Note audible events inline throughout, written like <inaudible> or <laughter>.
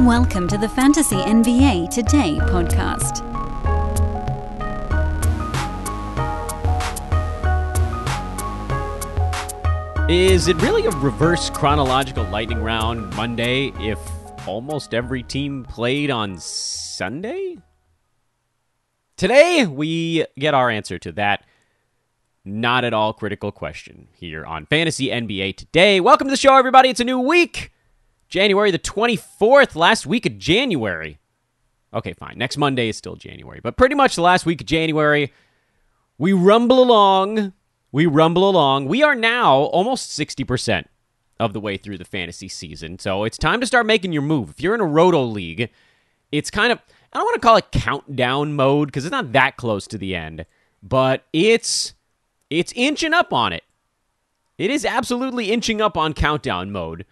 Welcome to the Fantasy NBA Today podcast. Is it really a reverse chronological lightning round Monday if almost every team played on Sunday? Today, we get our answer to that not at all critical question here on Fantasy NBA Today. Welcome to the show, everybody. It's a new week. January the 24th, last week of January. Okay, fine. Next Monday is still January, but pretty much the last week of January. We rumble along. We rumble along. We are now almost 60% of the way through the fantasy season. So it's time to start making your move. If you're in a roto league, it's kind of, I don't want to call it countdown mode because it's not that close to the end, but it's it's inching up on it. It is absolutely inching up on countdown mode,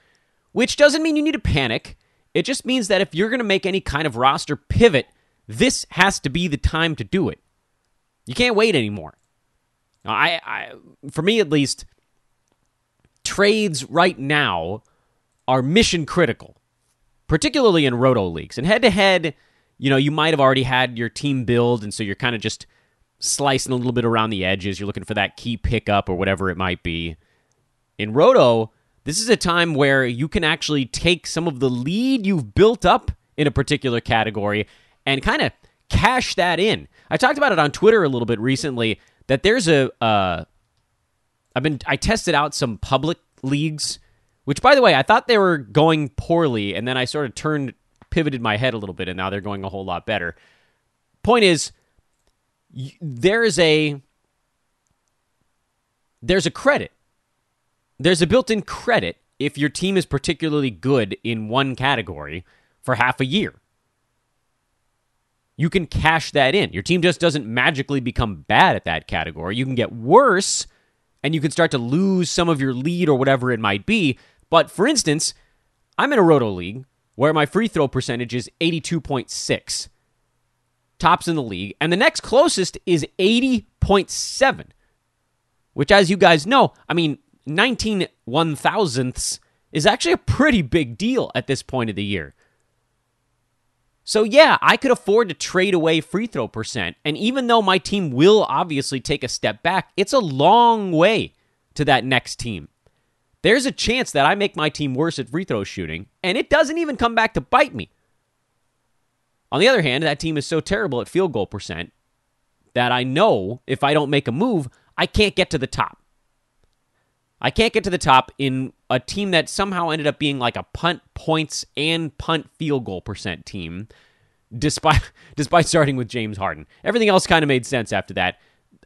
which doesn't mean you need to panic. It just means that if you're going to make any kind of roster pivot, this has to be the time to do it. You can't wait anymore. I, I for me at least, trades right now are mission critical, particularly in roto leagues. And head to head, you know, you might have already had your team build, and so you're kind of just slicing a little bit around the edges. You're looking for that key pickup or whatever it might be. In Roto, this is a time where you can actually take some of the lead you've built up in a particular category and kind of cash that in. I talked about it on Twitter a little bit recently that there's a uh, I've been I tested out some public leagues, which by the way I thought they were going poorly, and then I sort of turned pivoted my head a little bit, and now they're going a whole lot better. Point is, there is a there's a credit. There's a built-in credit if your team is particularly good in one category for half a year. You can cash that in. Your team just doesn't magically become bad at that category. You can get worse and you can start to lose some of your lead or whatever it might be. But for instance, I'm in a roto league where my free throw percentage is 82.6 tops in the league, and the next closest is 80.7, which, as you guys know, I mean, 19 one thousandths is actually a pretty big deal at this point of the year. So, yeah, I could afford to trade away free throw percent. And even though my team will obviously take a step back, it's a long way to that next team. There's a chance that I make my team worse at free throw shooting, and it doesn't even come back to bite me. On the other hand, that team is so terrible at field goal percent that I know if I don't make a move, I can't get to the top. I can't get to the top in a team that somehow ended up being like a punt points and punt field goal percent team, despite <laughs> despite starting with James Harden. Everything else kind of made sense after that.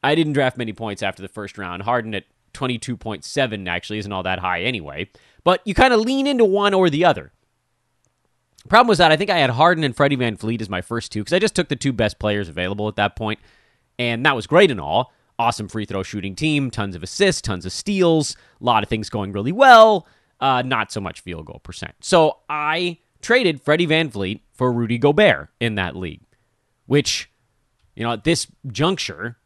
I didn't draft many points after the first round. Harden at 22.7 actually isn't all that high anyway. But you kind of lean into one or the other. Problem was that I think I had Harden and Freddie VanVleet as my first two because I just took the two best players available at that point, and that was great and all. Awesome free throw shooting team, tons of assists, tons of steals, a lot of things going really well. Uh, not so much field goal percent. So I traded Freddie VanVleet for Rudy Gobert in that league, which, you know, at this juncture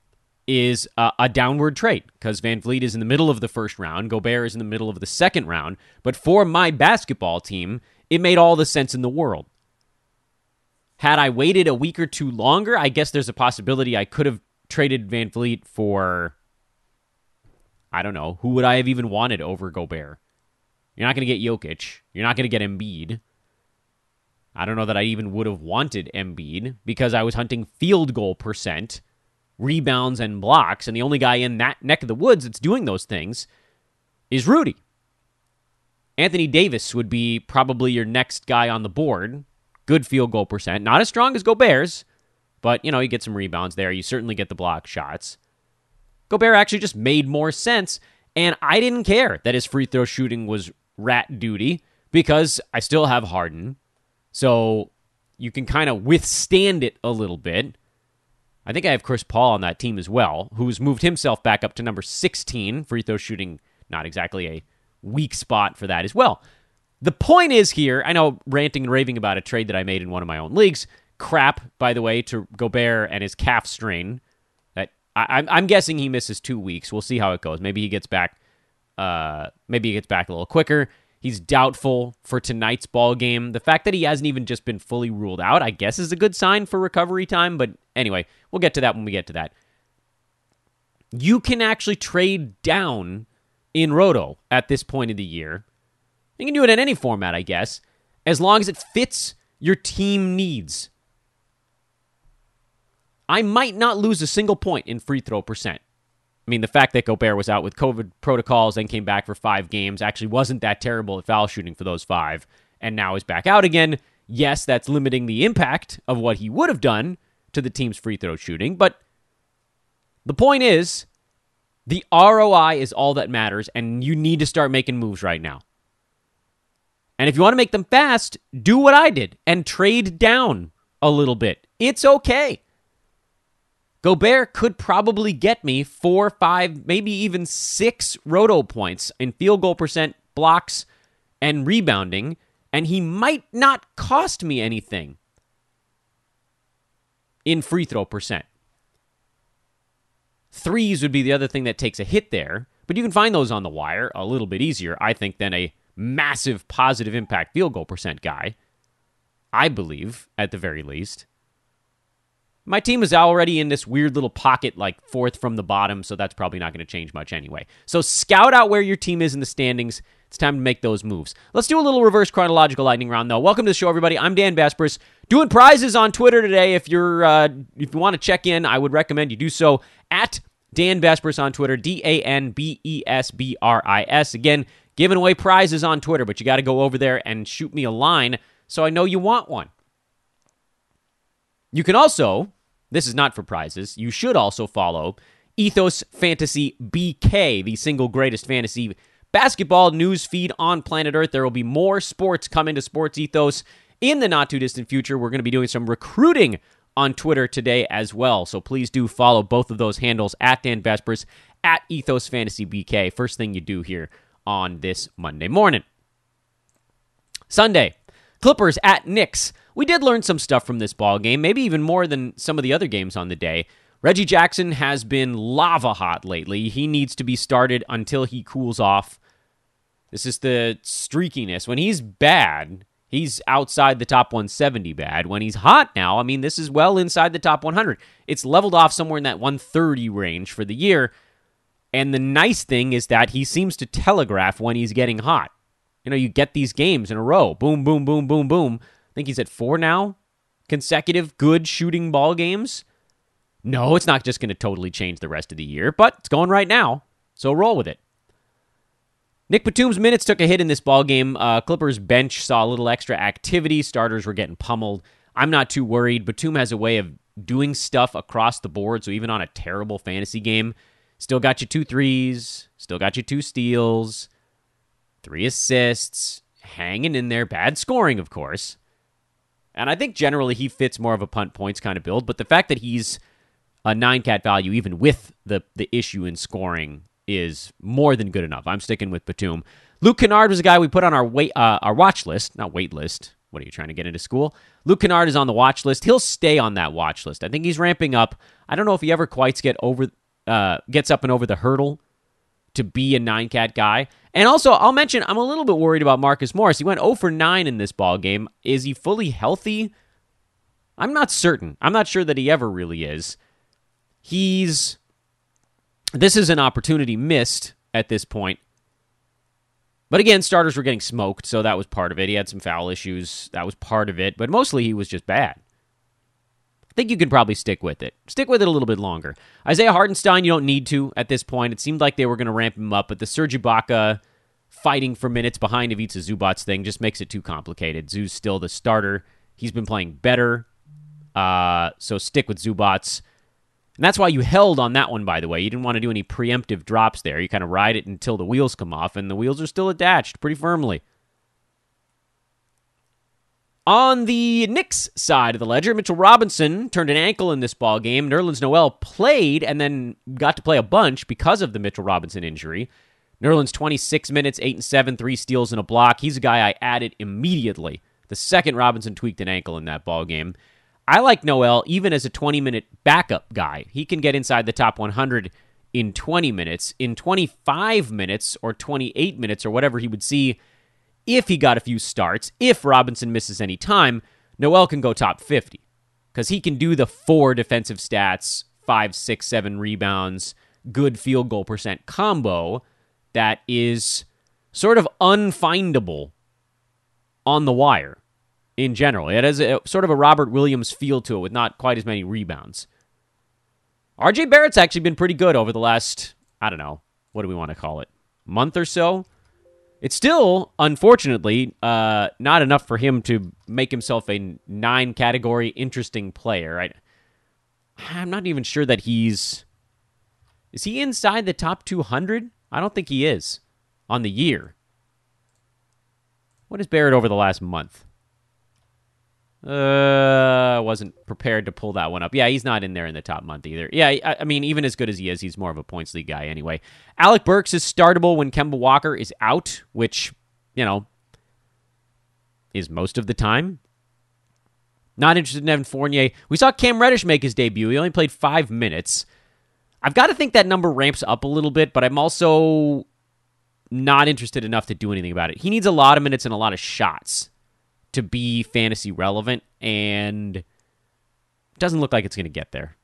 is a, a downward trade because VanVleet is in the middle of the first round, Gobert is in the middle of the second round. But for my basketball team, it made all the sense in the world. Had I waited a week or two longer, I guess there's a possibility I could have traded VanVleet for I don't know, who would I have even wanted over Gobert? You're not going to get Jokic. You're not going to get Embiid. I don't know that I even would have wanted Embiid because I was hunting field goal percent, rebounds, and blocks, and the only guy in that neck of the woods that's doing those things is Rudy. Anthony Davis would be probably your next guy on the board. Good field goal percent. Not as strong as Gobert's, but, you know, you get some rebounds there. You certainly get the block shots. Gobert actually just made more sense, and I didn't care that his free throw shooting was rat duty because I still have Harden. So you can kind of withstand it a little bit. I think I have Chris Paul on that team as well, who's moved himself back up to number 16. Free throw shooting, not exactly a weak spot for that as well. The point is here, I know ranting and raving about a trade that I made in one of my own leagues. Crap, by the way, to Gobert and his calf strain. That I, I'm guessing he misses two weeks. We'll see how it goes. Maybe he gets back. Uh, maybe he gets back a little quicker. He's doubtful for tonight's ball game. The fact that he hasn't even just been fully ruled out, I guess, is a good sign for recovery time. But anyway, we'll get to that when we get to that. You can actually trade down in Roto at this point of the year. You can do it in any format, I guess, as long as it fits your team needs. I might not lose a single point in free throw percent. I mean, the fact that Gobert was out with COVID protocols and came back for five games actually wasn't that terrible at foul shooting for those five, and now is back out again. Yes, that's limiting the impact of what he would have done to the team's free throw shooting, but the point is the ROI is all that matters, and you need to start making moves right now. And if you want to make them fast, do what I did and trade down a little bit. It's okay. Gobert could probably get me four, five, maybe even six roto points in field goal percent, blocks, and rebounding, and he might not cost me anything in free throw percent. Threes would be the other thing that takes a hit there, but you can find those on the wire a little bit easier, I think, than a massive positive impact field goal percent guy. I believe, at the very least. My team is already in this weird little pocket, like fourth from the bottom, so that's probably not going to change much anyway. So scout out where your team is in the standings. It's time to make those moves. Let's do a little reverse chronological lightning round, though. Welcome to the show, everybody. I'm Dan Besbris, doing prizes on Twitter today. If you're uh, if you want to check in, I would recommend you do so at Dan Besbris on Twitter, D A N B E S B R I S. Again, giving away prizes on Twitter, but you got to go over there and shoot me a line so I know you want one. You can also, this is not for prizes, you should also follow Ethos Fantasy BK, the single greatest fantasy basketball news feed on planet Earth. There will be more sports coming to Sports Ethos in the not too distant future. We're going to be doing some recruiting on Twitter today as well. So please do follow both of those handles at Dan Besbris, at Ethos Fantasy BK. First thing you do here on this Monday morning. Sunday, Clippers at Knicks. We did learn some stuff from this ball game, maybe even more than some of the other games on the day. Reggie Jackson has been lava hot lately. He needs to be started until he cools off. This is the streakiness. When he's bad, he's outside the top 170 bad. When he's hot now, I mean, this is well inside the top 100. It's leveled off somewhere in that 130 range for the year. And the nice thing is that he seems to telegraph when he's getting hot. You know, you get these games in a row. Boom, boom, boom, boom, boom. I think he's at four now. Consecutive good shooting ball games. No, it's not just going to totally change the rest of the year, but it's going right now. So roll with it. Nick Batum's minutes took a hit in this ball game. Uh, Clippers bench saw a little extra activity. Starters were getting pummeled. I'm not too worried. Batum has a way of doing stuff across the board. So even on a terrible fantasy game, still got you two threes, still got you two steals, three assists, hanging in there. Bad scoring, of course. And I think generally he fits more of a punt points kind of build. But the fact that he's a nine cat value, even with the the issue in scoring, is more than good enough. I'm sticking with Batum. Luke Kennard was a guy we put on our wait uh, our watch list, not wait list. What are you trying to get into school? Luke Kennard is on the watch list. He'll stay on that watch list. I think he's ramping up. I don't know if he ever quite get over uh, gets up and over the hurdle to be a nine cat guy. And also, I'll mention I'm a little bit worried about Marcus Morris. He went 0 for 9 in this ball game. Is he fully healthy? I'm not certain. I'm not sure that he ever really is. He's this is an opportunity missed at this point. But again, starters were getting smoked, so that was part of it. He had some foul issues. That was part of it, but mostly he was just bad. I think you can probably stick with it. Stick with it a little bit longer. Isaiah Hartenstein, you don't need to at this point. It seemed like they were going to ramp him up, but the Serge Ibaka fighting for minutes behind Ivica Zubac's thing just makes it too complicated. Zoo's still the starter. He's been playing better. Uh, so stick with Zubac. And that's why you held on that one, by the way. You didn't want to do any preemptive drops there. You kind of ride it until the wheels come off, and the wheels are still attached pretty firmly. On the Knicks side of the ledger, Mitchell Robinson turned an ankle in this ball game. Nerlens Noel played and then got to play a bunch because of the Mitchell Robinson injury. Nerlens 26 minutes, 8 and 7, 3 steals and a block. He's a guy I added immediately. The second Robinson tweaked an ankle in that ball game. I like Noel even as a 20 minute backup guy. He can get inside the top 100 in 20 minutes. In 25 minutes or 28 minutes or whatever he would see if he got a few starts, if Robinson misses any time, Noel can go top 50 because he can do the four defensive stats, five, six, seven rebounds, good field goal percent combo that is sort of unfindable on the wire in general. It has a, sort of a Robert Williams feel to it with not quite as many rebounds. RJ Barrett's actually been pretty good over the last, I don't know, what do we want to call it, month or so. It's still, unfortunately, uh, not enough for him to make himself a nine category interesting player. I, I'm not even sure that he's. Is he inside the top 200? I don't think he is on the year. What is Barrett over the last month? Uh, wasn't prepared to pull that one up. Yeah, he's not in there in the top month either. Yeah, I, I, mean, even as good as he is, he's more of a points league guy anyway. Alec Burks is startable when Kemba Walker is out, which, you know, is most of the time. Not interested in Evan Fournier. We saw Cam Reddish make his debut. He only played five minutes. I've got to think that number ramps up a little bit, but I'm also not interested enough to do anything about it. He needs a lot of minutes and a lot of shots to be fantasy relevant, and doesn't look like it's going to get there.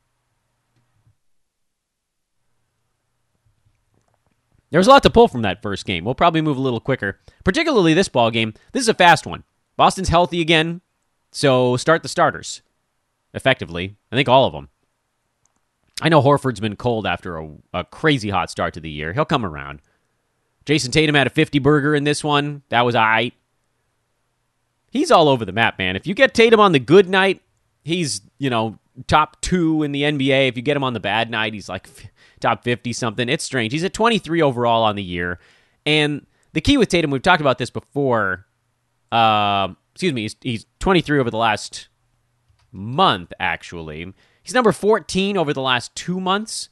There's a lot to pull from that first game. We'll probably move a little quicker, particularly this ball game. This is a fast one. Boston's healthy again, so start the starters effectively. I think all of them. I know Horford's been cold after a, a crazy hot start to the year. He'll come around. Jayson Tatum had a 50 burger in this one. That was I. he's all over the map, man. If you get Tatum on the good night, he's, you know, top two in the NBA. If you get him on the bad night, he's like <laughs> top 50 something. It's strange. He's at 23 overall on the year. And the key with Tatum, we've talked about this before. Uh, excuse me, he's, he's 23 over the last month, actually. He's number 14 over the last two months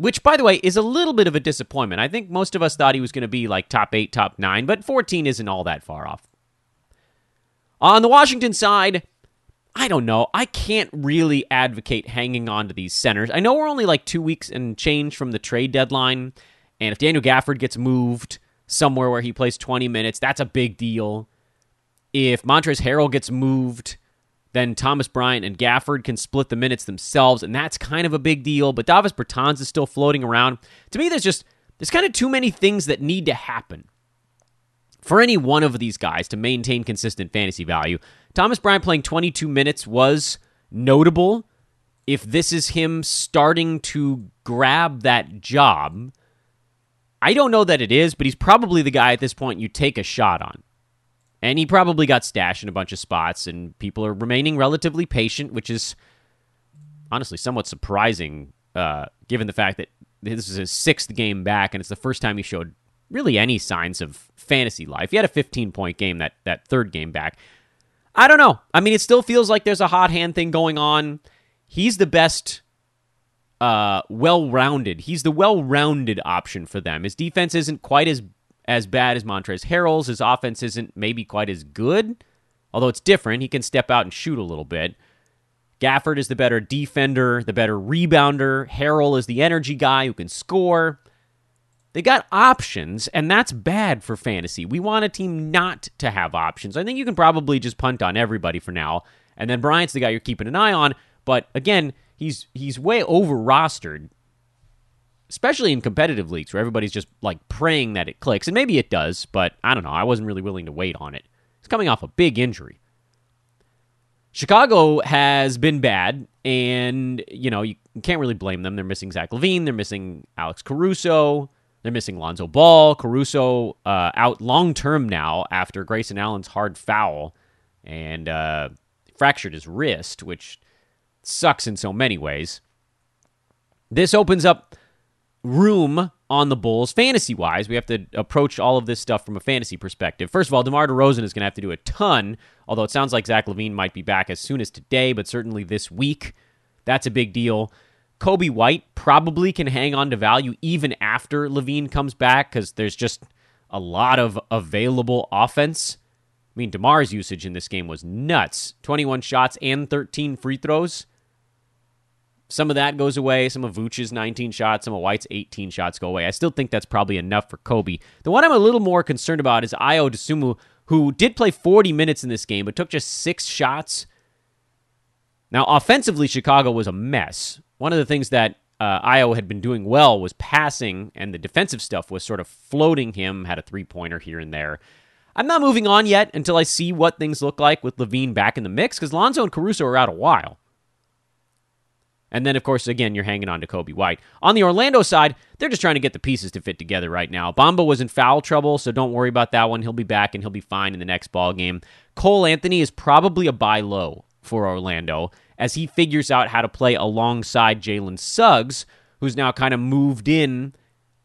which by the way is a little bit of a disappointment. I think most of us thought he was going to be like top 8, top 9, but 14 isn't all that far off. On the Washington side, I don't know. I can't really advocate hanging on to these centers. I know we're only like 2 weeks and change from the trade deadline, and if Daniel Gafford gets moved somewhere where he plays 20 minutes, that's a big deal. If Montrezl Harrell gets moved, then Thomas Bryant and Gafford can split the minutes themselves, and that's kind of a big deal. But Davis Bertans is still floating around. To me, there's just there's kind of too many things that need to happen for any one of these guys to maintain consistent fantasy value. Thomas Bryant playing 22 minutes was notable. If this is him starting to grab that job, I don't know that it is, but he's probably the guy at this point you take a shot on. And he probably got stashed in a bunch of spots, and people are remaining relatively patient, which is honestly somewhat surprising, uh, given the fact that this is his sixth game back, and it's the first time he showed really any signs of fantasy life. He had a 15 point game that, that third game back. I don't know. I mean, it still feels like there's a hot hand thing going on. He's the best, uh, well rounded. He's the well rounded option for them. His defense isn't quite as as bad as Montrezl Harrell's. His offense isn't maybe quite as good, although it's different. He can step out and shoot a little bit. Gafford is the better defender, the better rebounder. Harrell is the energy guy who can score. They got options, and that's bad for fantasy. We want a team not to have options. I think you can probably just punt on everybody for now. And then Bryant's the guy you're keeping an eye on. But again, he's he's way over rostered especially in competitive leagues where everybody's just like praying that it clicks. And maybe it does, but I don't know. I wasn't really willing to wait on it. It's coming off a big injury. Chicago has been bad, and you know you can't really blame them. They're missing Zach LaVine, they're missing Alex Caruso, they're missing Lonzo Ball. Caruso uh, out long term now after Grayson Allen's hard foul and uh, fractured his wrist, which sucks in so many ways. This opens up room on the Bulls fantasy wise. We have to approach all of this stuff from a fantasy perspective. First of all, DeMar DeRozan is going to have to do a ton, although it sounds like Zach LaVine might be back as soon as today, but certainly this week. That's a big deal. Coby White probably can hang on to value even after LaVine comes back because there's just a lot of available offense. I mean, DeMar's usage in this game was nuts 21 shots and 13 free throws. Some of that goes away. Some of Vooch's 19 shots, some of White's 18 shots go away. I still think that's probably enough for Coby. The one I'm a little more concerned about is Ayo Dosunmu, who did play 40 minutes in this game, but took just six shots. Now, offensively, Chicago was a mess. One of the things that uh, had been doing well was passing, and the defensive stuff was sort of floating him, had a three pointer here and there. I'm not moving on yet until I see what things look like with LaVine back in the mix because Lonzo and Caruso are out a while. And then, of course, again, you're hanging on to Coby White. On the Orlando side, they're just trying to get the pieces to fit together right now. Bamba was in foul trouble, so don't worry about that one. He'll be back and he'll be fine in the next ball game. Cole Anthony is probably a buy low for Orlando as he figures out how to play alongside Jalen Suggs, who's now kind of moved in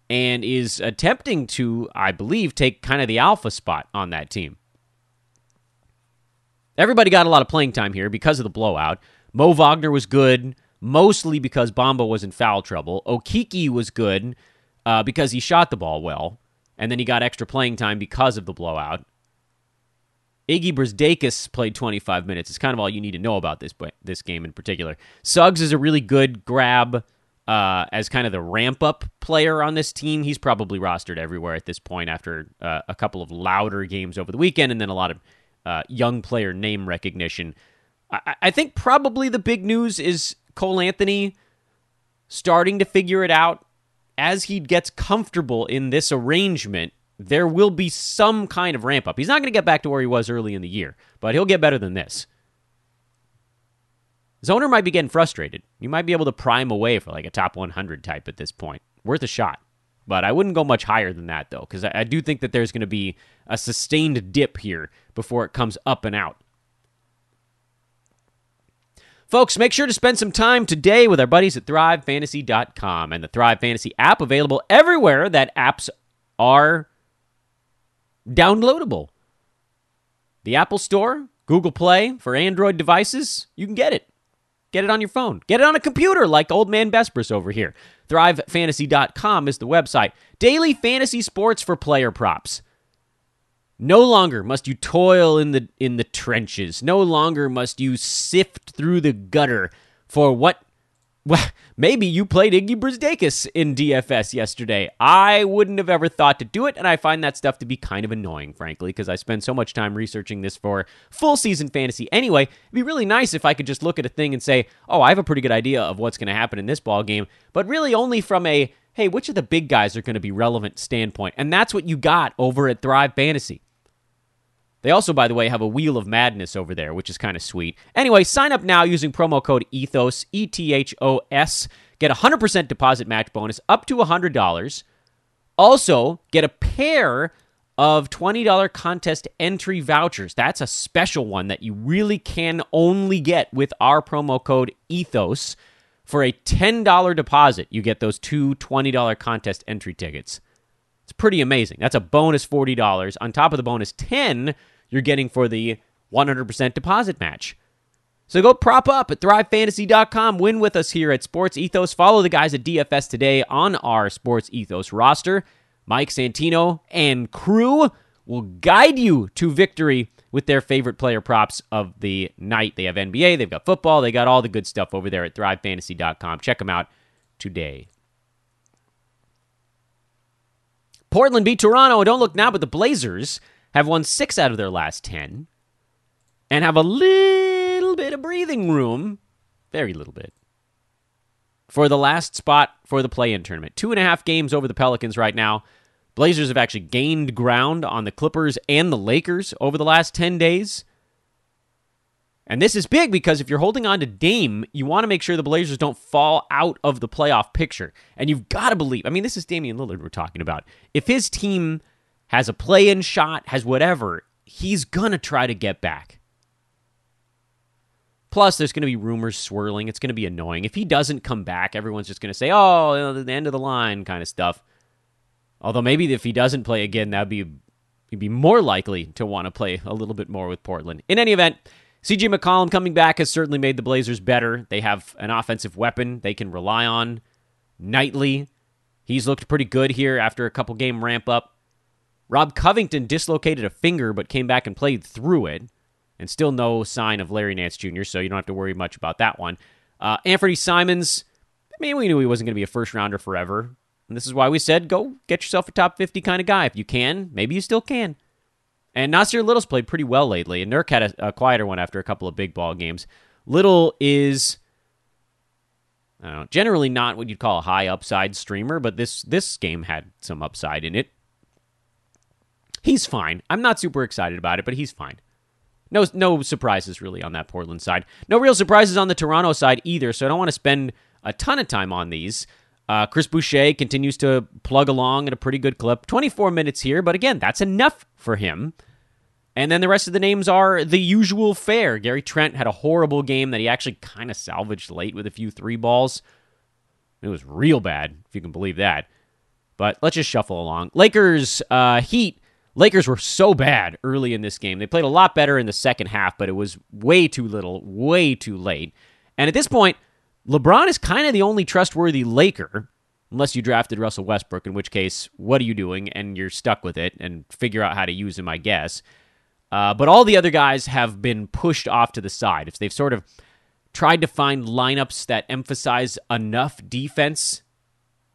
and is attempting to, I believe, take kind of the alpha spot on that team. Everybody got a lot of playing time here because of the blowout. Mo Wagner was good mostly because Bamba was in foul trouble. Okeke was good uh, because he shot the ball well, and then he got extra playing time because of the blowout. Iggy Brazdeikis played 25 minutes. It's kind of all you need to know about this this game in particular. Suggs is a really good grab uh, as kind of the ramp up player on this team. He's probably rostered everywhere at this point after uh, a couple of louder games over the weekend and then a lot of uh, young player name recognition. I-, I think probably the big news is Cole Anthony starting to figure it out as he gets comfortable in this arrangement. There will be some kind of ramp up. He's not going to get back to where he was early in the year, but he'll get better than this. Zoner might be getting frustrated. You might be able to prime away for like a top 100 type at this point. Worth a shot. But I wouldn't go much higher than that, though, because I, I do think that there's going to be a sustained dip here before it comes up and out. Folks, make sure to spend some time today with our buddies at ThriveFantasy.com and the Thrive Fantasy app available everywhere that apps are downloadable. The Apple Store, Google Play for Android devices, you can get it. Get it on your phone. Get it on a computer like old man Besbris over here. ThriveFantasy.com is the website. Daily fantasy sports for player props. No longer must you toil in the in the trenches. No longer must you sift through the gutter for what well, maybe you played Iggy Brazdeikis in DFS yesterday. I wouldn't have ever thought to do it, and I find that stuff to be kind of annoying, frankly, because I spend so much time researching this for full season fantasy. Anyway, it'd be really nice if I could just look at a thing and say, "Oh, I have a pretty good idea of what's going to happen in this ball game," but really only from a "Hey, which of the big guys are going to be relevant?" standpoint, and that's what you got over at Thrive Fantasy. They also, by the way, have a Wheel of Madness over there, which is kind of sweet. Anyway, sign up now using promo code ETHOS, E T H O S. Get a 100% deposit match bonus up to $100. Also, get a pair of $20 contest entry vouchers. That's a special one that you really can only get with our promo code ETHOS. For a $10 deposit, you get those two $20 contest entry tickets. It's pretty amazing. That's a bonus $40. On top of the bonus 10, you're getting for the 100% deposit match. So go prop up at thrivefantasy.com. Win with us here at Sports Ethos. Follow the guys at DFS today on our Sports Ethos roster. Mike Santino and crew will guide you to victory with their favorite player props of the night. They have NBA, they've got football, they got all the good stuff over there at thrivefantasy.com. Check them out today. Portland beat Toronto. Don't look now, but the Blazers have won six out of their last 10 and have a little bit of breathing room, very little bit, for the last spot for the play in tournament. Two and a half games over the Pelicans right now. Blazers have actually gained ground on the Clippers and the Lakers over the last 10 days. And this is big because if you're holding on to Dame, you want to make sure the Blazers don't fall out of the playoff picture. And you've got to believe, I mean, this is Damian Lillard we're talking about. If his team has a play in shot, has whatever, he's going to try to get back. Plus, there's going to be rumors swirling. It's going to be annoying. If he doesn't come back, everyone's just going to say, oh, you know, the end of the line kind of stuff. Although maybe if he doesn't play again, that'd be he'd be more likely to want to play a little bit more with Portland. In any event, CJ McCollum coming back has certainly made the Blazers better. They have an offensive weapon they can rely on nightly. He's looked pretty good here after a couple game ramp up. Rob Covington dislocated a finger but came back and played through it, and still no sign of Larry Nance Jr., so you don't have to worry much about that one. Uh, Anfernee Simons, I mean, we knew he wasn't going to be a first rounder forever. And this is why we said go get yourself a top 50 kind of guy. If you can, maybe you still can. And Nassir Little's played pretty well lately, and Nurk had a, a quieter one after a couple of big ball games. Little is I don't know, generally not what you'd call a high upside streamer, but this this game had some upside in it. He's fine. I'm not super excited about it, but he's fine. No no surprises really on that Portland side. No real surprises on the Toronto side either, so I don't want to spend a ton of time on these. Uh, Chris Boucher continues to plug along at a pretty good clip. 24 minutes here, but again, that's enough for him. And then the rest of the names are the usual fare. Gary Trent had a horrible game that he actually kind of salvaged late with a few three balls. It was real bad, if you can believe that. But let's just shuffle along. Lakers, uh, Heat. Lakers were so bad early in this game. They played a lot better in the second half, but it was way too little, way too late. And at this point, LeBron is kind of the only trustworthy Laker, unless you drafted Russell Westbrook, in which case, what are you doing? And you're stuck with it and figure out how to use him, I guess. Uh, but all the other guys have been pushed off to the side. If they've sort of tried to find lineups that emphasize enough defense,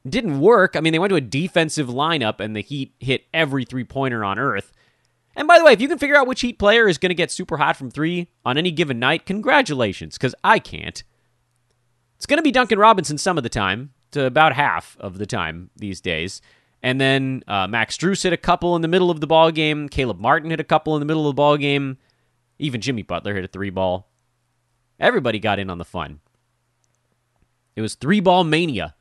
didn't work. I mean, they went to a defensive lineup and the Heat hit every three pointer on earth. And by the way, if you can figure out which Heat player is going to get super hot from three on any given night, congratulations, because I can't. It's going to be Duncan Robinson some of the time, to about half of the time these days. And then uh, Max Strus hit a couple in the middle of the ball game. Caleb Martin hit a couple in the middle of the ball game. Even Jimmy Butler hit a three ball. Everybody got in on the fun. It was three ball mania.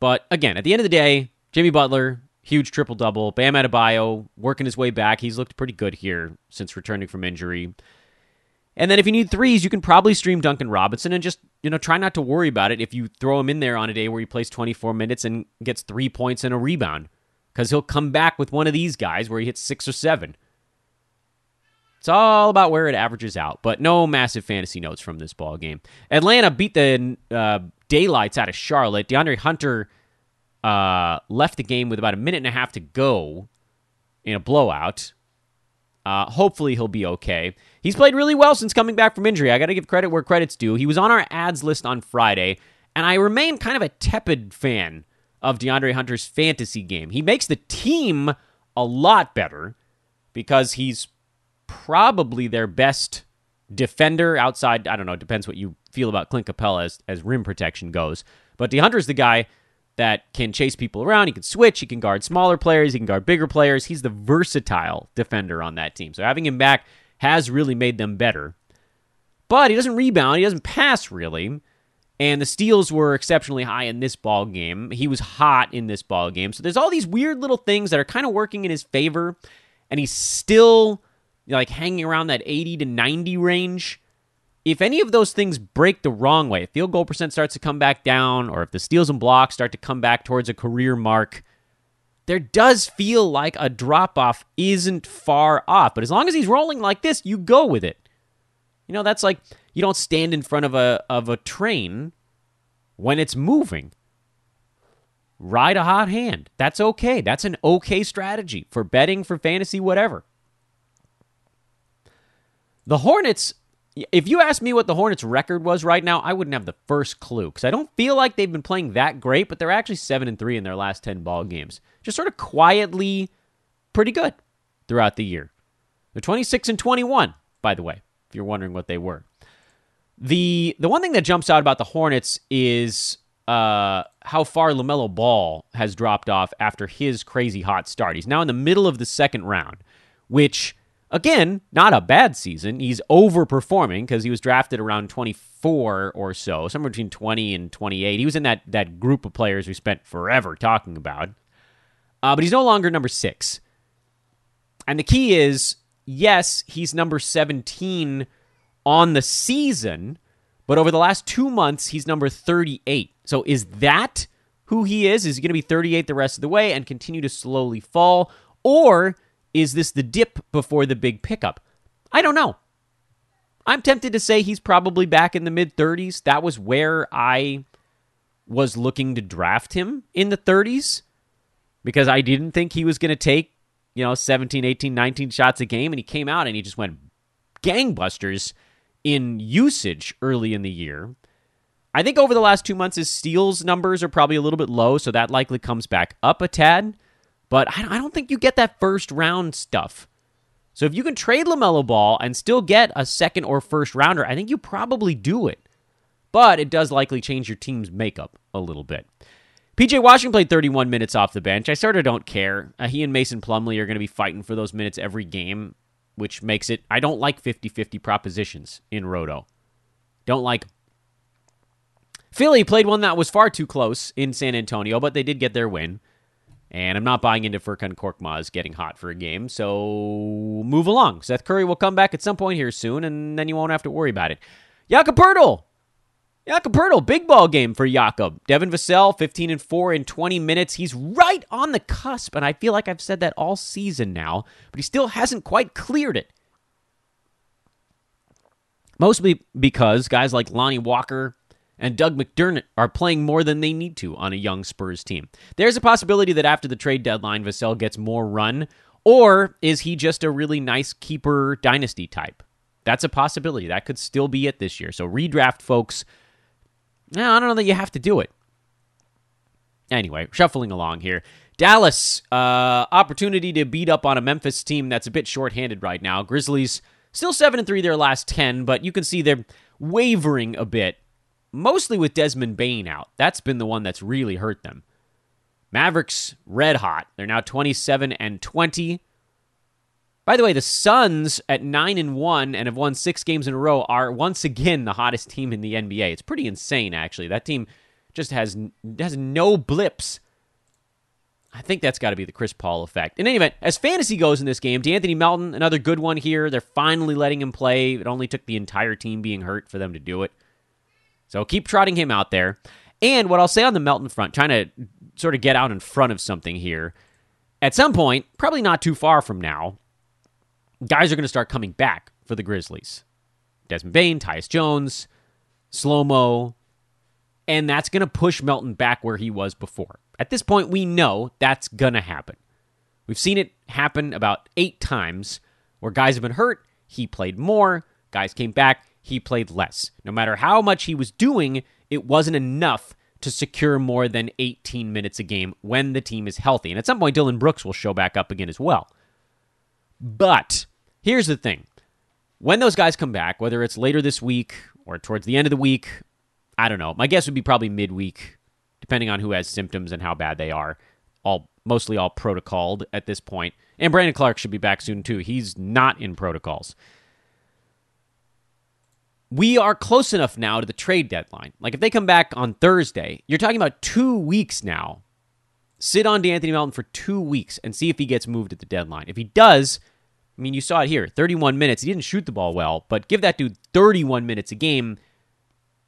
But again, at the end of the day, Jimmy Butler, huge triple double. Bam Adebayo working his way back. He's looked pretty good here since returning from injury. And then if you need threes, you can probably stream Duncan Robinson and just, you know, try not to worry about it if you throw him in there on a day where he plays 24 minutes and gets three points and a rebound. Because he'll come back with one of these guys where he hits six or seven. It's all about where it averages out, but no massive fantasy notes from this ball game. Atlanta beat the uh, daylights out of Charlotte. DeAndre Hunter uh, left the game with about a minute and a half to go in a blowout. Uh, hopefully he'll be okay. He's played really well since coming back from injury. I got to give credit where credit's due. He was on our ads list on Friday, and I remain kind of a tepid fan of DeAndre Hunter's fantasy game. He makes the team a lot better because he's probably their best defender outside. I don't know. It Depends what you feel about Clint Capela as, as rim protection goes. But DeHunter's the guy that can chase people around. He can switch. He can guard smaller players. He can guard bigger players. He's the versatile defender on that team. So having him back has really made them better. But he doesn't rebound. He doesn't pass really. And the steals were exceptionally high in this ball game. He was hot in this ball game. So there's all these weird little things that are kind of working in his favor. And he's still like hanging around that 80 to 90 range if any of those things break the wrong way, if field goal percent starts to come back down, or if the steals and blocks start to come back towards a career mark, there does feel like a drop off isn't far off. But as long as he's rolling like this, you go with it. You know, that's like you don't stand in front of a of a train when it's moving. Ride a hot hand. That's okay. That's an okay strategy for betting, for fantasy, whatever. The Hornets if you asked me what the Hornets' record was right now, I wouldn't have the first clue because I don't feel like they've been playing that great, but they're actually seven and three in their last ten ball games. Just sort of quietly, pretty good throughout the year. They're twenty six and twenty one, by the way, if you're wondering what they were. the The one thing that jumps out about the Hornets is uh, how far LaMelo Ball has dropped off after his crazy hot start. He's now in the middle of the second round, which Again, not a bad season. He's overperforming because he was drafted around 24 or so, somewhere between 20 and 28. He was in that, that group of players we spent forever talking about. Uh, but he's no longer number six. And the key is yes, he's number 17 on the season, but over the last two months, he's number 38. So is that who he is? Is he going to be 38 the rest of the way and continue to slowly fall? Or is this the dip before the big pickup? I don't know. I'm tempted to say he's probably back in the mid 30s. That was where I was looking to draft him in the 30s because I didn't think he was going to take, you know, 17, 18, 19 shots a game and he came out and he just went gangbusters in usage early in the year. I think over the last two months, his steals numbers are probably a little bit low, so that likely comes back up a tad. But I don't think you get that first round stuff. So if you can trade LaMelo Ball and still get a second or first rounder, I think you probably do it. But it does likely change your team's makeup a little bit. PJ Washington played 31 minutes off the bench. I sort of don't care. Uh, he and Mason Plumlee are going to be fighting for those minutes every game, which makes it. I don't like 50 50 propositions in Roto. Don't like. Philly played one that was far too close in San Antonio, but they did get their win. And I'm not buying into Furkan Korkmaz getting hot for a game, so move along. Seth Curry will come back at some point here soon, and then you won't have to worry about it. Jakob Poeltl. Jakob Poeltl, big ball game for Jakob. Devin Vassell, 15 and 4 in 20 minutes. He's right on the cusp, and I feel like I've said that all season now, but he still hasn't quite cleared it. Mostly because guys like Lonnie Walker, and Doug McDermott are playing more than they need to on a young Spurs team. There's a possibility that after the trade deadline, Vassell gets more run, or is he just a really nice keeper dynasty type? That's a possibility. That could still be it this year. So redraft folks. I don't know that you have to do it. Anyway, shuffling along here. Dallas, uh, opportunity to beat up on a Memphis team that's a bit shorthanded right now. Grizzlies still seven and three their last ten, but you can see they're wavering a bit mostly with Desmond Bane out. That's been the one that's really hurt them. Mavericks red hot. They're now 27 and 20. By the way, the Suns at 9 and 1 and have won 6 games in a row are once again the hottest team in the NBA. It's pretty insane actually. That team just has has no blips. I think that's got to be the Chris Paul effect. In any event, as fantasy goes in this game, De'Anthony Melton, another good one here. They're finally letting him play. It only took the entire team being hurt for them to do it. So keep trotting him out there. And what I'll say on the Melton front, trying to sort of get out in front of something here, at some point, probably not too far from now, guys are going to start coming back for the Grizzlies. Desmond Bane, Tyus Jones, Slow Mo, and that's going to push Melton back where he was before. At this point, we know that's going to happen. We've seen it happen about eight times where guys have been hurt. He played more. Guys came back he played less. No matter how much he was doing, it wasn't enough to secure more than 18 minutes a game when the team is healthy. And at some point, Dillon Brooks will show back up again as well. But here's the thing when those guys come back, whether it's later this week or towards the end of the week, I don't know. My guess would be probably midweek, depending on who has symptoms and how bad they are. All mostly all protocoled at this point. And Brandon Clarke should be back soon too. He's not in protocols we are close enough now to the trade deadline. Like if they come back on Thursday, you're talking about two weeks now. Sit on De'Anthony Melton for two weeks and see if he gets moved at the deadline. If he does, I mean, you saw it here 31 minutes. He didn't shoot the ball well, but give that dude 31 minutes a game.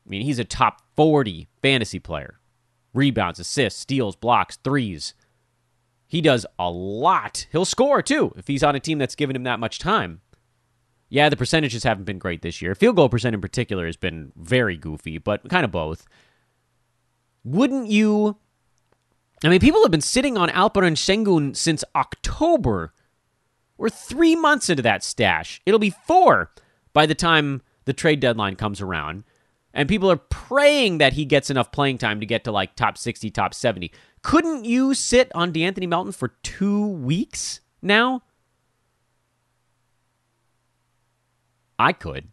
I mean, he's a top 40 fantasy player. Rebounds, assists, steals, blocks, threes. He does a lot. He'll score too if he's on a team that's given him that much time. Yeah, the percentages haven't been great this year. Field goal percent in particular has been very goofy, but kind of both. Wouldn't you? I mean, people have been sitting on Alperen Sengun since October. We're three months into that stash. It'll be four by the time the trade deadline comes around. And people are praying that he gets enough playing time to get to like top 60, top 70. Couldn't you sit on De'Anthony Melton for two weeks now? I could.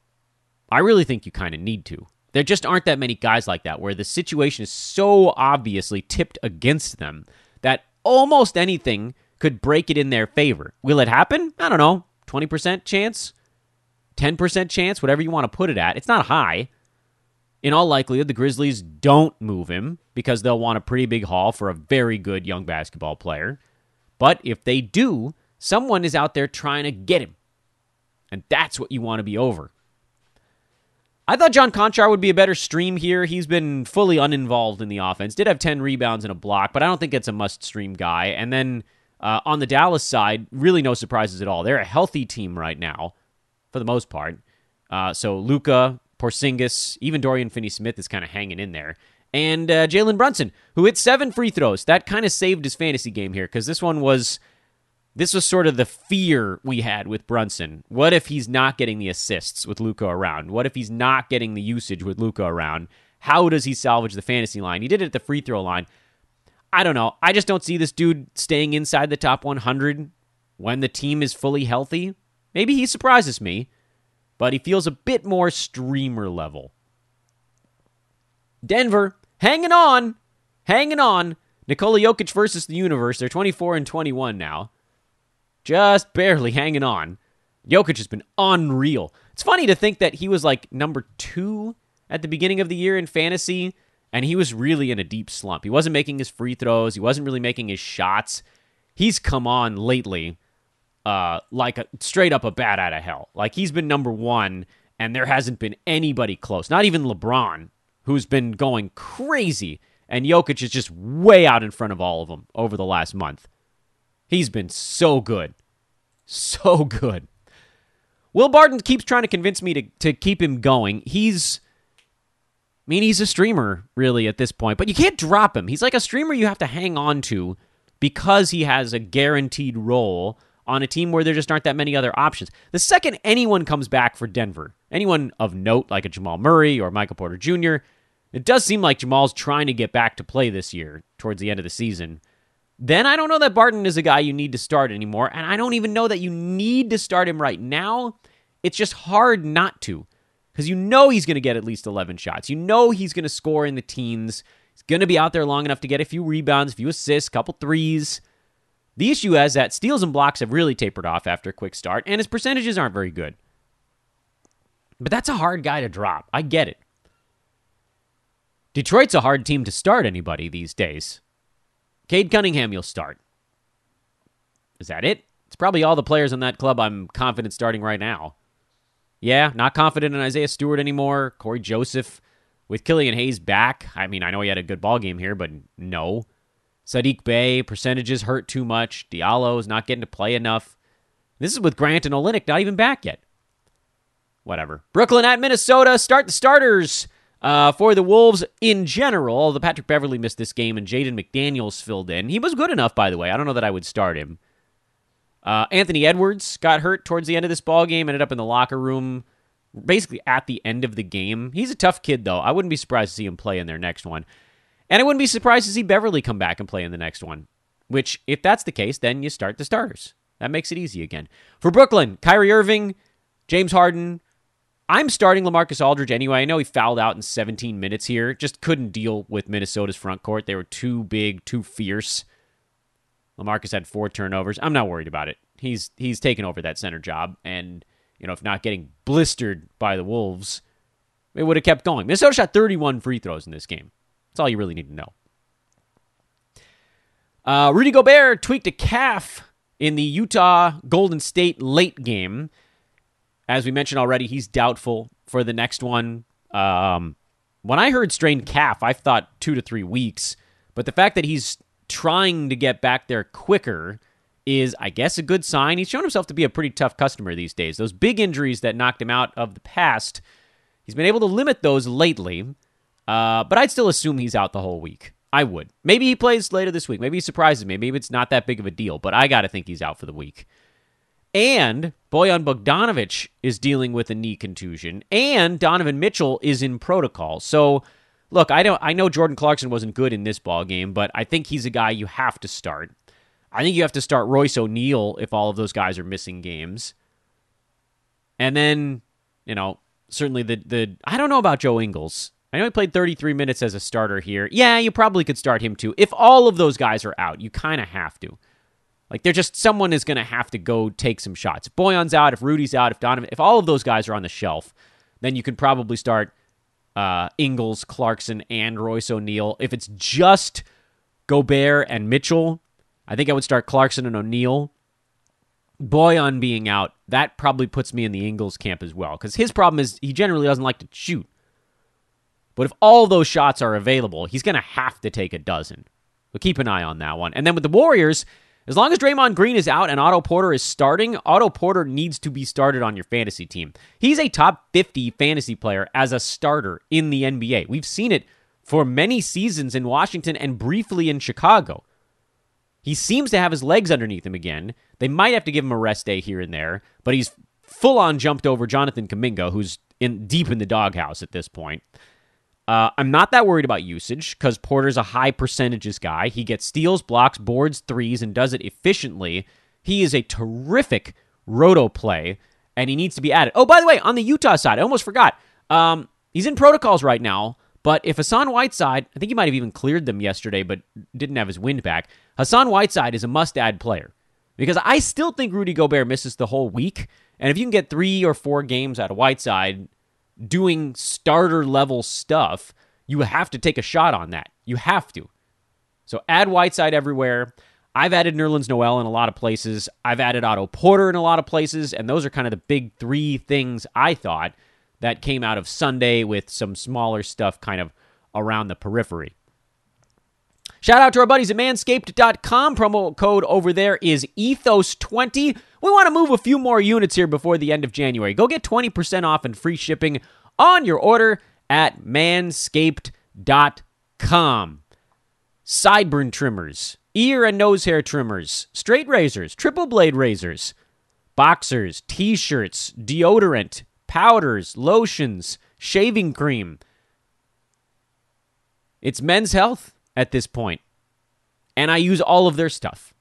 I really think you kind of need to. There just aren't that many guys like that where the situation is so obviously tipped against them that almost anything could break it in their favor. Will it happen? I don't know. 20% chance? 10% chance? Whatever you want to put it at. It's not high. In all likelihood, the Grizzlies don't move him because they'll want a pretty big haul for a very good young basketball player. But if they do, someone is out there trying to get him. And that's what you want to be over. I thought John Konchar would be a better stream here. He's been fully uninvolved in the offense. Did have 10 rebounds and a block, but I don't think it's a must stream guy. And then uh, on the Dallas side, really no surprises at all. They're a healthy team right now, for the most part. Uh, so Luka, Porzingis, even Dorian Finney Smith is kind of hanging in there. And uh, Jalen Brunson, who hit seven free throws. That kind of saved his fantasy game here because this one was This was sort of the fear we had with Brunson. What if he's not getting the assists with Luka around? What if he's not getting the usage with Luka around? How does he salvage the fantasy line? He did it at the free throw line. I don't know. I just don't see this dude staying inside the top 100 when the team is fully healthy. Maybe he surprises me, but he feels a bit more streamer level. Denver, hanging on, hanging on. Nikola Jokic versus the universe. They're 24 and 21 now. Just barely hanging on. Jokic has been unreal. It's funny to think that he was like number two at the beginning of the year in fantasy, and he was really in a deep slump. He wasn't making his free throws, he wasn't really making his shots. He's come on lately uh, like a, straight up a bat out of hell. Like he's been number one, and there hasn't been anybody close. Not even LeBron, who's been going crazy, and Jokic is just way out in front of all of them over the last month. He's been so good. So good. Will Barton keeps trying to convince me to, to keep him going. He's I mean, he's a streamer, really, at this point, but you can't drop him. He's like a streamer you have to hang on to because he has a guaranteed role on a team where there just aren't that many other options. The second anyone comes back for Denver, anyone of note like a Jamal Murray or Michael Porter Jr., it does seem like Jamal's trying to get back to play this year towards the end of the season. Then I don't know that Barton is a guy you need to start anymore, and I don't even know that you need to start him right now. It's just hard not to because you know he's going to get at least 11 shots. You know he's going to score in the teens. He's going to be out there long enough to get a few rebounds, a few assists, a couple threes. The issue is that steals and blocks have really tapered off after a quick start, and his percentages aren't very good. But that's a hard guy to drop. I get it. Detroit's a hard team to start anybody these days. Cade Cunningham, you'll start. Is that it? It's probably all the players in that club I'm confident starting right now. Yeah, not confident in Isaiah Stewart anymore. Cory Joseph with Killian Hayes back. I mean, I know he had a good ball game here, but no. Saddiq Bey, percentages hurt too much. Diallo's not getting to play enough. This is with Grant and Olynyk not even back yet. Whatever. Brooklyn at Minnesota. Start the starters uh, for the Wolves in general. The Patrick Beverley missed this game and Jaden McDaniels filled in. He was good enough, by the way. I don't know that I would start him. Uh, Anthony Edwards got hurt towards the end of this ball game. Ended up in the locker room, basically at the end of the game. He's a tough kid, though. I wouldn't be surprised to see him play in their next one. And I wouldn't be surprised to see Beverley come back and play in the next one. Which, if that's the case, then you start the starters. That makes it easy again. For Brooklyn, Kyrie Irving, James Harden. I'm starting Lamarcus Aldridge anyway. I know he fouled out in 17 minutes here. Just couldn't deal with Minnesota's front court. They were too big, too fierce. Lamarcus had four turnovers. I'm not worried about it. He's he's taken over that center job, and you know if not getting blistered by the Wolves, it would have kept going. Minnesota shot 31 free throws in this game. That's all you really need to know. Uh, Rudy Gobert tweaked a calf in the Utah Golden State late game. As we mentioned already, he's doubtful for the next one. Um, when I heard strained calf, I thought two to three weeks. But the fact that he's trying to get back there quicker is, I guess, a good sign. He's shown himself to be a pretty tough customer these days. Those big injuries that knocked him out of the past, he's been able to limit those lately. Uh, but I'd still assume he's out the whole week. I would. Maybe he plays later this week. Maybe he surprises me. Maybe it's not that big of a deal, but I got to think he's out for the week. And Bojan Bogdanovich is dealing with a knee contusion, and Donovan Mitchell is in protocol. So, look, I don't. I know Jordan Clarkson wasn't good in this ball game, but I think he's a guy you have to start. I think you have to start Royce O'Neale if all of those guys are missing games. And then, you know, certainly the the I don't know about Joe Ingles. I know he played 33 minutes as a starter here. Yeah, you probably could start him too. If all of those guys are out, you kind of have to. Like, they're just someone is going to have to go take some shots. If Bojan's out, if Rudy's out, if Donovan, if all of those guys are on the shelf, then you can probably start uh, Ingles, Clarkson, and Royce O'Neale. If it's just Gobert and Mitchell, I think I would start Clarkson and O'Neale. Bojan being out, that probably puts me in the Ingles camp as well because his problem is he generally doesn't like to shoot. But if all those shots are available, he's going to have to take a dozen. So keep an eye on that one. And then with the Warriors, as long as Draymond Green is out and Otto Porter is starting, Otto Porter needs to be started on your fantasy team. He's a top 50 fantasy player as a starter in the NBA. We've seen it for many seasons in Washington and briefly in Chicago. He seems to have his legs underneath him again. They might have to give him a rest day here and there, but he's full on jumped over Jonathan Kuminga, who's in deep in the doghouse at this point. Uh, I'm not that worried about usage because Porter's a high percentages guy. He gets steals, blocks, boards, threes, and does it efficiently. He is a terrific roto play, and he needs to be added. Oh, by the way, on the Utah side, I almost forgot. Um, he's in protocols right now, but if Hassan Whiteside, I think he might have even cleared them yesterday, but didn't have his wind back. Hassan Whiteside is a must add player because I still think Rudy Gobert misses the whole week. And if you can get three or four games out of Whiteside, doing starter level stuff, you have to take a shot on that. You have to. So add Whiteside everywhere. I've added Nerlens Noel in a lot of places. I've added Otto Porter in a lot of places, and those are kind of the big three things I thought that came out of Sunday with some smaller stuff kind of around the periphery. Shout out to our buddies at manscaped.com. Promo code over there is ethos20. We want to move a few more units here before the end of January. Go get 20% off and free shipping on your order at manscaped.com. Sideburn trimmers, ear and nose hair trimmers, straight razors, triple blade razors, boxers, t shirts, deodorant, powders, lotions, shaving cream. It's men's health at this point, and I use all of their stuff.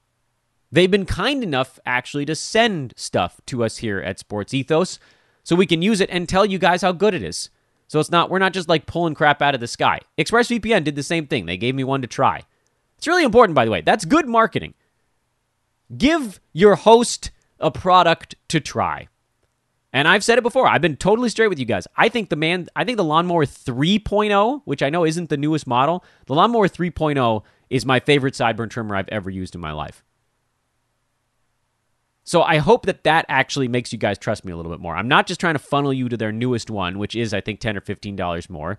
They've been kind enough actually to send stuff to us here at Sports Ethos so we can use it and tell you guys how good it is. So it's not we're not just like pulling crap out of the sky. ExpressVPN did the same thing. They gave me one to try. It's really important by the way. That's good marketing. Give your host a product to try. And I've said it before. I've been totally straight with you guys. I think the man I think the Lawnmower 3.0, which I know isn't the newest model, the Lawnmower 3.0 is my favorite sideburn trimmer I've ever used in my life. So I hope that that actually makes you guys trust me a little bit more. I'm not just trying to funnel you to their newest one, which is I think 10 or 15 dollars more.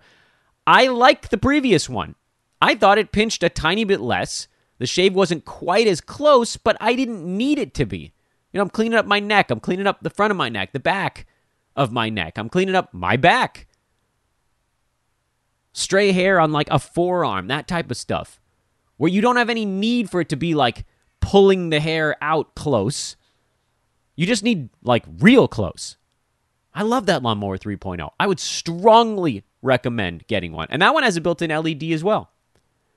I like the previous one. I thought it pinched a tiny bit less. The shave wasn't quite as close, but I didn't need it to be. You know, I'm cleaning up my neck, I'm cleaning up the front of my neck, the back of my neck. I'm cleaning up my back. Stray hair on like a forearm, that type of stuff. Where you don't have any need for it to be like pulling the hair out close you just need like real close. I love that Lawnmower 3.0. I would strongly recommend getting one. And that one has a built in LED as well.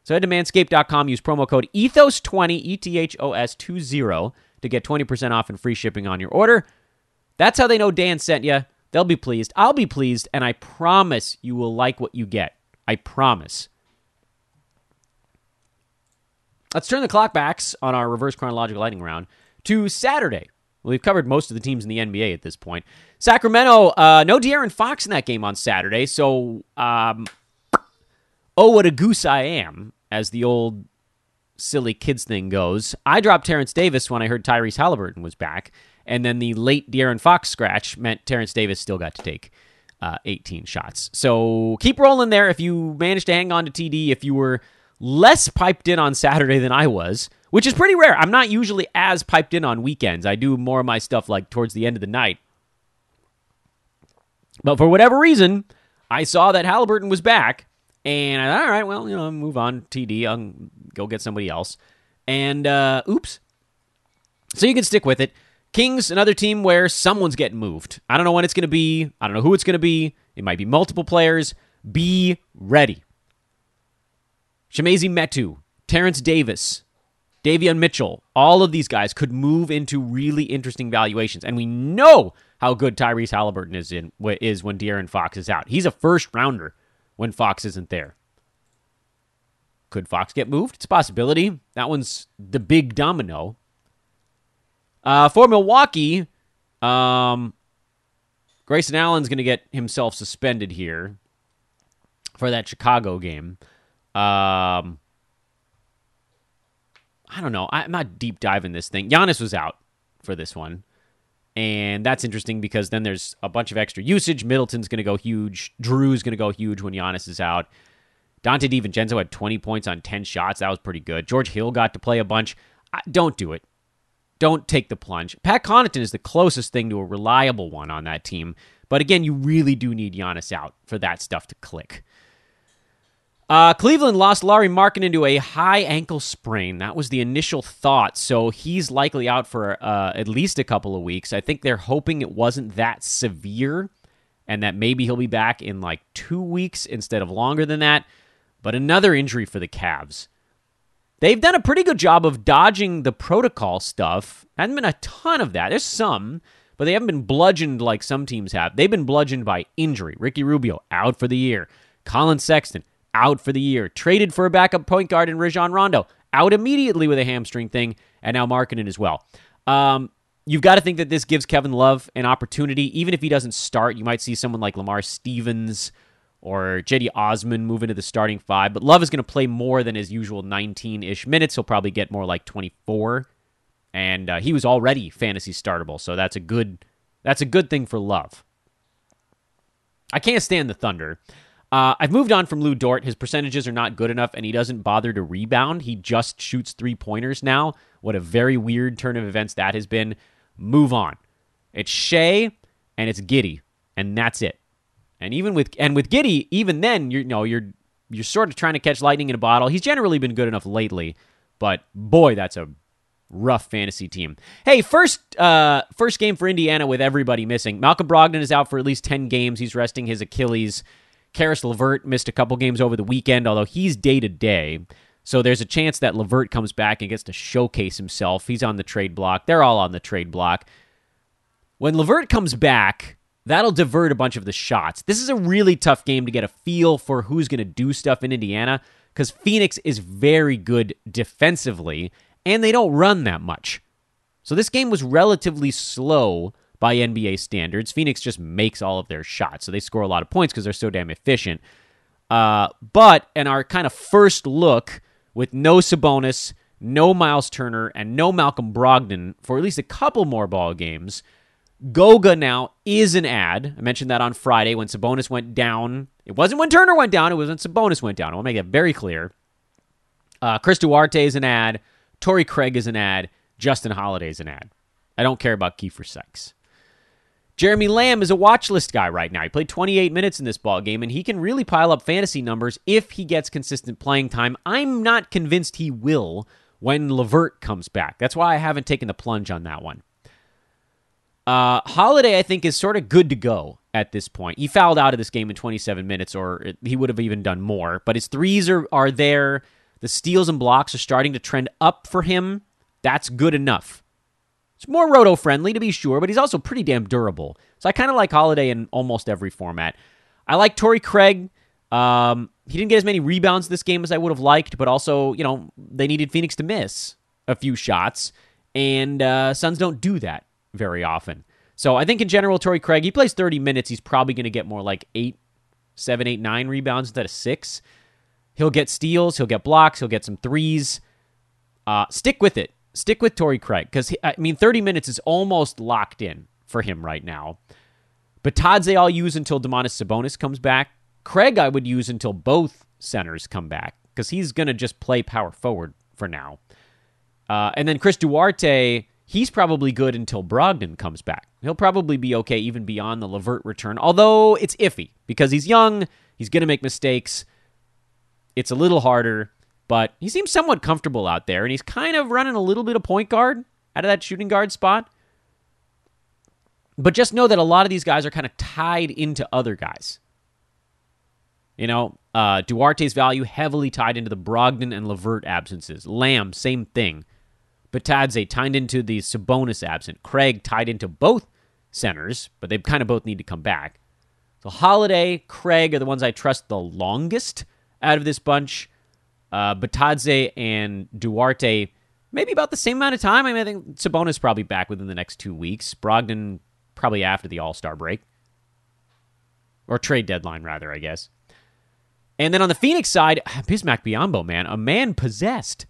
So head to manscaped.com, use promo code ETHOS20, E T H O S 20, to get 20% off and free shipping on your order. That's how they know Dan sent you. They'll be pleased. I'll be pleased. And I promise you will like what you get. I promise. Let's turn the clock backs on our reverse chronological lightning round to Saturday. Well, we've covered most of the teams in the NBA at this point. Sacramento, uh, no De'Aaron Fox in that game on Saturday, so um, oh, what a goose I am, as the old silly kids thing goes. I dropped Terrence Davis when I heard Tyrese Halliburton was back, and then the late De'Aaron Fox scratch meant Terrence Davis still got to take uh, 18 shots. So keep rolling there if you managed to hang on to TD. If you were less piped in on Saturday than I was, which is pretty rare. I'm not usually as piped in on weekends. I do more of my stuff like towards the end of the night. But for whatever reason, I saw that Halliburton was back, and I thought, all right, well, you know, move on, TD, I'll go get somebody else. And uh, oops. So you can stick with it. Kings, another team where someone's getting moved. I don't know when it's going to be. I don't know who it's going to be. It might be multiple players. Be ready. Chimezie Metu, Terrence Davis, Davion Mitchell, all of these guys could move into really interesting valuations. And we know how good Tyrese Halliburton is in is when De'Aaron Fox is out. He's a first rounder when Fox isn't there. Could Fox get moved? It's a possibility. That one's the big domino. Uh, for Milwaukee, um, Grayson Allen's going to get himself suspended here for that Chicago game. Um, I don't know. I'm not deep diving this thing. Giannis was out for this one. And that's interesting because then there's a bunch of extra usage. Middleton's going to go huge. Jrue's going to go huge when Giannis is out. Donte DiVincenzo had 20 points on 10 shots. That was pretty good. George Hill got to play a bunch. I, don't do it. Don't take the plunge. Pat Connaughton is the closest thing to a reliable one on that team. But again, you really do need Giannis out for that stuff to click. Uh, Cleveland lost Lauri Markkanen into a high ankle sprain. That was the initial thought. So he's likely out for uh, at least a couple of weeks. I think they're hoping it wasn't that severe and that maybe he'll be back in like two weeks instead of longer than that. But another injury for the Cavs. They've done a pretty good job of dodging the protocol stuff. Hasn't been a ton of that. There's some, but they haven't been bludgeoned like some teams have. They've been bludgeoned by injury. Ricky Rubio out for the year. Collin Sexton out for the year. Traded for a backup point guard in Rajon Rondo out immediately with a hamstring thing, and now Markkanen as well. Um, you've got to think that this gives Kevin Love an opportunity. Even if he doesn't start, you might see someone like Lamar Stevens or Cedi Osman move into the starting five. But Love is going to play more than his usual 19 ish minutes. He'll probably get more like 24. And uh, he was already fantasy startable, so that's a good that's a good thing for Love. I can't stand the Thunder. Uh, I've moved on from Lu Dort. His percentages are not good enough, and he doesn't bother to rebound. He just shoots three pointers now. What a very weird turn of events that has been. Move on. It's Shai and it's Giddey, and that's it. And even with and with Giddey, even then, you're you know you're you're sort of trying to catch lightning in a bottle. He's generally been good enough lately, but boy, that's a rough fantasy team. Hey, first uh, first game for Indiana with everybody missing. Malcolm Brogdon is out for at least ten games. He's resting his Achilles. Caris LeVert missed a couple games over the weekend, although he's day to day. So there's a chance that LeVert comes back and gets to showcase himself. He's on the trade block. They're all on the trade block. When LeVert comes back, That'll divert a bunch of the shots. This is a really tough game to get a feel for who's going to do stuff in Indiana because Phoenix is very good defensively and they don't run that much. So this game was relatively slow by NBA standards. Phoenix just makes all of their shots, so they score a lot of points because they're so damn efficient. Uh, but in our kind of first look, with no Sabonis, no Miles Turner, and no Malcolm Brogdon for at least a couple more ball games, Goga now is an ad. I mentioned that on Friday when Sabonis went down. It wasn't when Turner went down, it was when Sabonis went down. I want to make that very clear. Uh, Chris Duarte is an ad. Torrey Craig is an ad. Justin Holiday is an ad. I don't care about Keifer Sykes. Jeremy Lamb is a watch list guy right now. He played 28 minutes in this ball game, and he can really pile up fantasy numbers if he gets consistent playing time. I'm not convinced he will when LeVert comes back. That's why I haven't taken the plunge on that one. Uh, Holiday, I think, is sort of good to go at this point. He fouled out of this game in 27 minutes, or he would have even done more. But his threes are, are there. The steals and blocks are starting to trend up for him. That's good enough. It's more roto friendly, to be sure, but he's also pretty damn durable. So I kind of like Holiday in almost every format. I like Torrey Craig. Um, he didn't get as many rebounds this game as I would have liked, but also, you know, they needed Phoenix to miss a few shots, and uh, Suns don't do that very often. So I think in general, Torrey Craig, he plays 30 minutes. He's probably going to get more like eight, seven, eight, nine rebounds instead of six. He'll get steals, he'll get blocks, he'll get some threes. Uh, stick with it. Stick with Torrey Craig because, I mean, 30 minutes is almost locked in for him right now. But Bitadze I'll use until Domantas Sabonis comes back. Craig I would use until both centers come back because he's going to just play power forward for now. Uh, and then Chris Duarte, he's probably good until Brogdon comes back. He'll probably be okay even beyond the LeVert return, although it's iffy because he's young, he's going to make mistakes. It's a little harder, but he seems somewhat comfortable out there, and he's kind of running a little bit of point guard out of that shooting guard spot. But just know that a lot of these guys are kind of tied into other guys. You know, uh, Duarte's value heavily tied into the Brogdon and LeVert absences. Lamb, same thing. Bitadze tied into the Sabonis absent. Craig tied into both centers, but they kind of both need to come back. So Holiday, Craig are the ones I trust the longest out of this bunch. Uh, Bitadze and Duarte, maybe about the same amount of time. I mean, I think Sabonis probably back within the next two weeks. Brogdon probably after the All Star break. Or trade deadline, rather, I guess. And then on the Phoenix side, <sighs> Bismack Biyombo, man, a man possessed.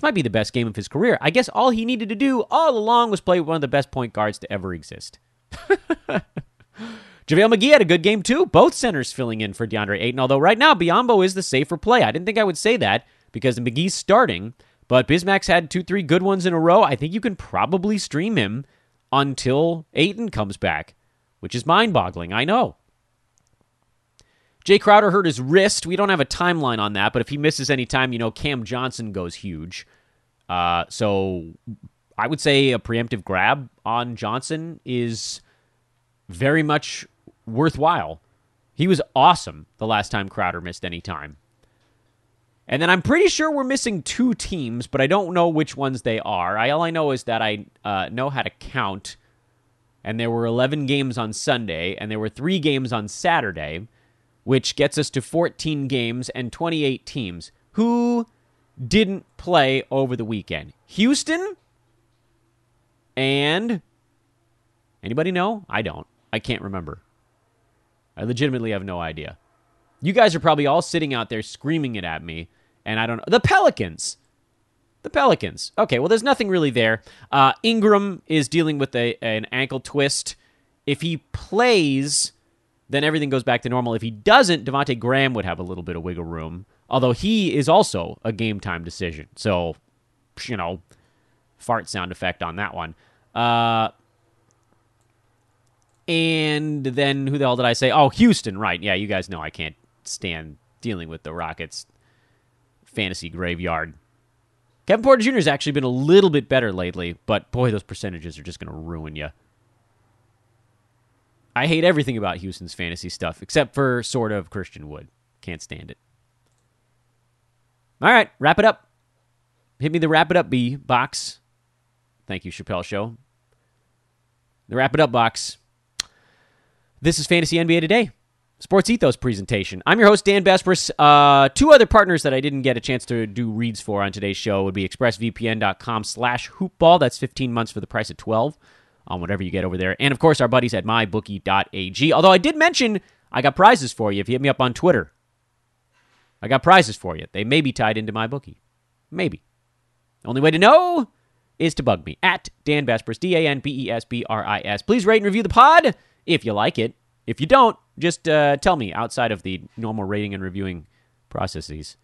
This might be the best game of his career. I guess all he needed to do all along was play one of the best point guards to ever exist. <laughs> JaVale McGee had a good game too. Both centers filling in for DeAndre Ayton, although right now Biyombo is the safer play. I didn't think I would say that because McGee's starting, but Bismack's had two, three good ones in a row. I think you can probably stream him until Ayton comes back, which is mind boggling. I know. Jay Crowder hurt his wrist. We don't have a timeline on that, but if he misses any time, you know, Cam Johnson goes huge. Uh, so I would say a preemptive grab on Johnson is very much worthwhile. He was awesome the last time Crowder missed any time. And then I'm pretty sure we're missing two teams, but I don't know which ones they are. I, all I know is that I uh, know how to count, and there were 11 games on Sunday, and there were three games on Saturday, which gets us to 14 games and 28 teams. Who didn't play over the weekend? Houston and anybody know? I don't. I can't remember. I legitimately have no idea. You guys are probably all sitting out there screaming it at me and I don't know. The Pelicans. The Pelicans. Okay, well, there's nothing really there. Uh, Ingram is dealing with a, an ankle twist. If he plays, then everything goes back to normal. If he doesn't, Devonte Graham would have a little bit of wiggle room, although he is also a game time decision. So, you know, fart sound effect on that one. Uh, and then who the hell did I say? Oh, Houston, right. Yeah, you guys know I can't stand dealing with the Rockets fantasy graveyard. Kevin Porter Jr. has actually been a little bit better lately, but boy, those percentages are just going to ruin you. I hate everything about Houston's fantasy stuff, except for sort of Christian Wood. Can't stand it. All right, wrap it up. Hit me the wrap it up B box. Thank you, Chappelle Show. The wrap it up box. This is Fantasy NBA Today. Sports Ethos presentation. I'm your host, Dan Besbris. Uh, two other partners that I didn't get a chance to do reads for on today's show would be expressvpn.com slash hoopball. That's 15 months for the price of 12 on whatever you get over there. And, of course, our buddies at mybookie.ag. Although I did mention I got prizes for you if you hit me up on Twitter. I got prizes for you. They may be tied into my bookie. Maybe. The only way to know is to bug me at Dan Besbris, D-A-N-B-E-S-B-R-I-S. Please rate and review the pod if you like it. If you don't, just uh, tell me outside of the normal rating and reviewing processes.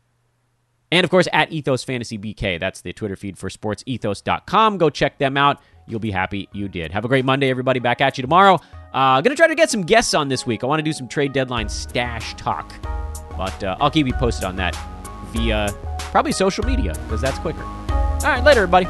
And of course, at Ethos Fantasy BK. That's the Twitter feed for sportsethos.com. Go check them out. You'll be happy you did. Have a great Monday, everybody. Back at you tomorrow. Uh, gonna try to get some guests on this week. I want to do some trade deadline stash talk, but uh, I'll keep you posted on that via probably social media because that's quicker. All right, later, everybody.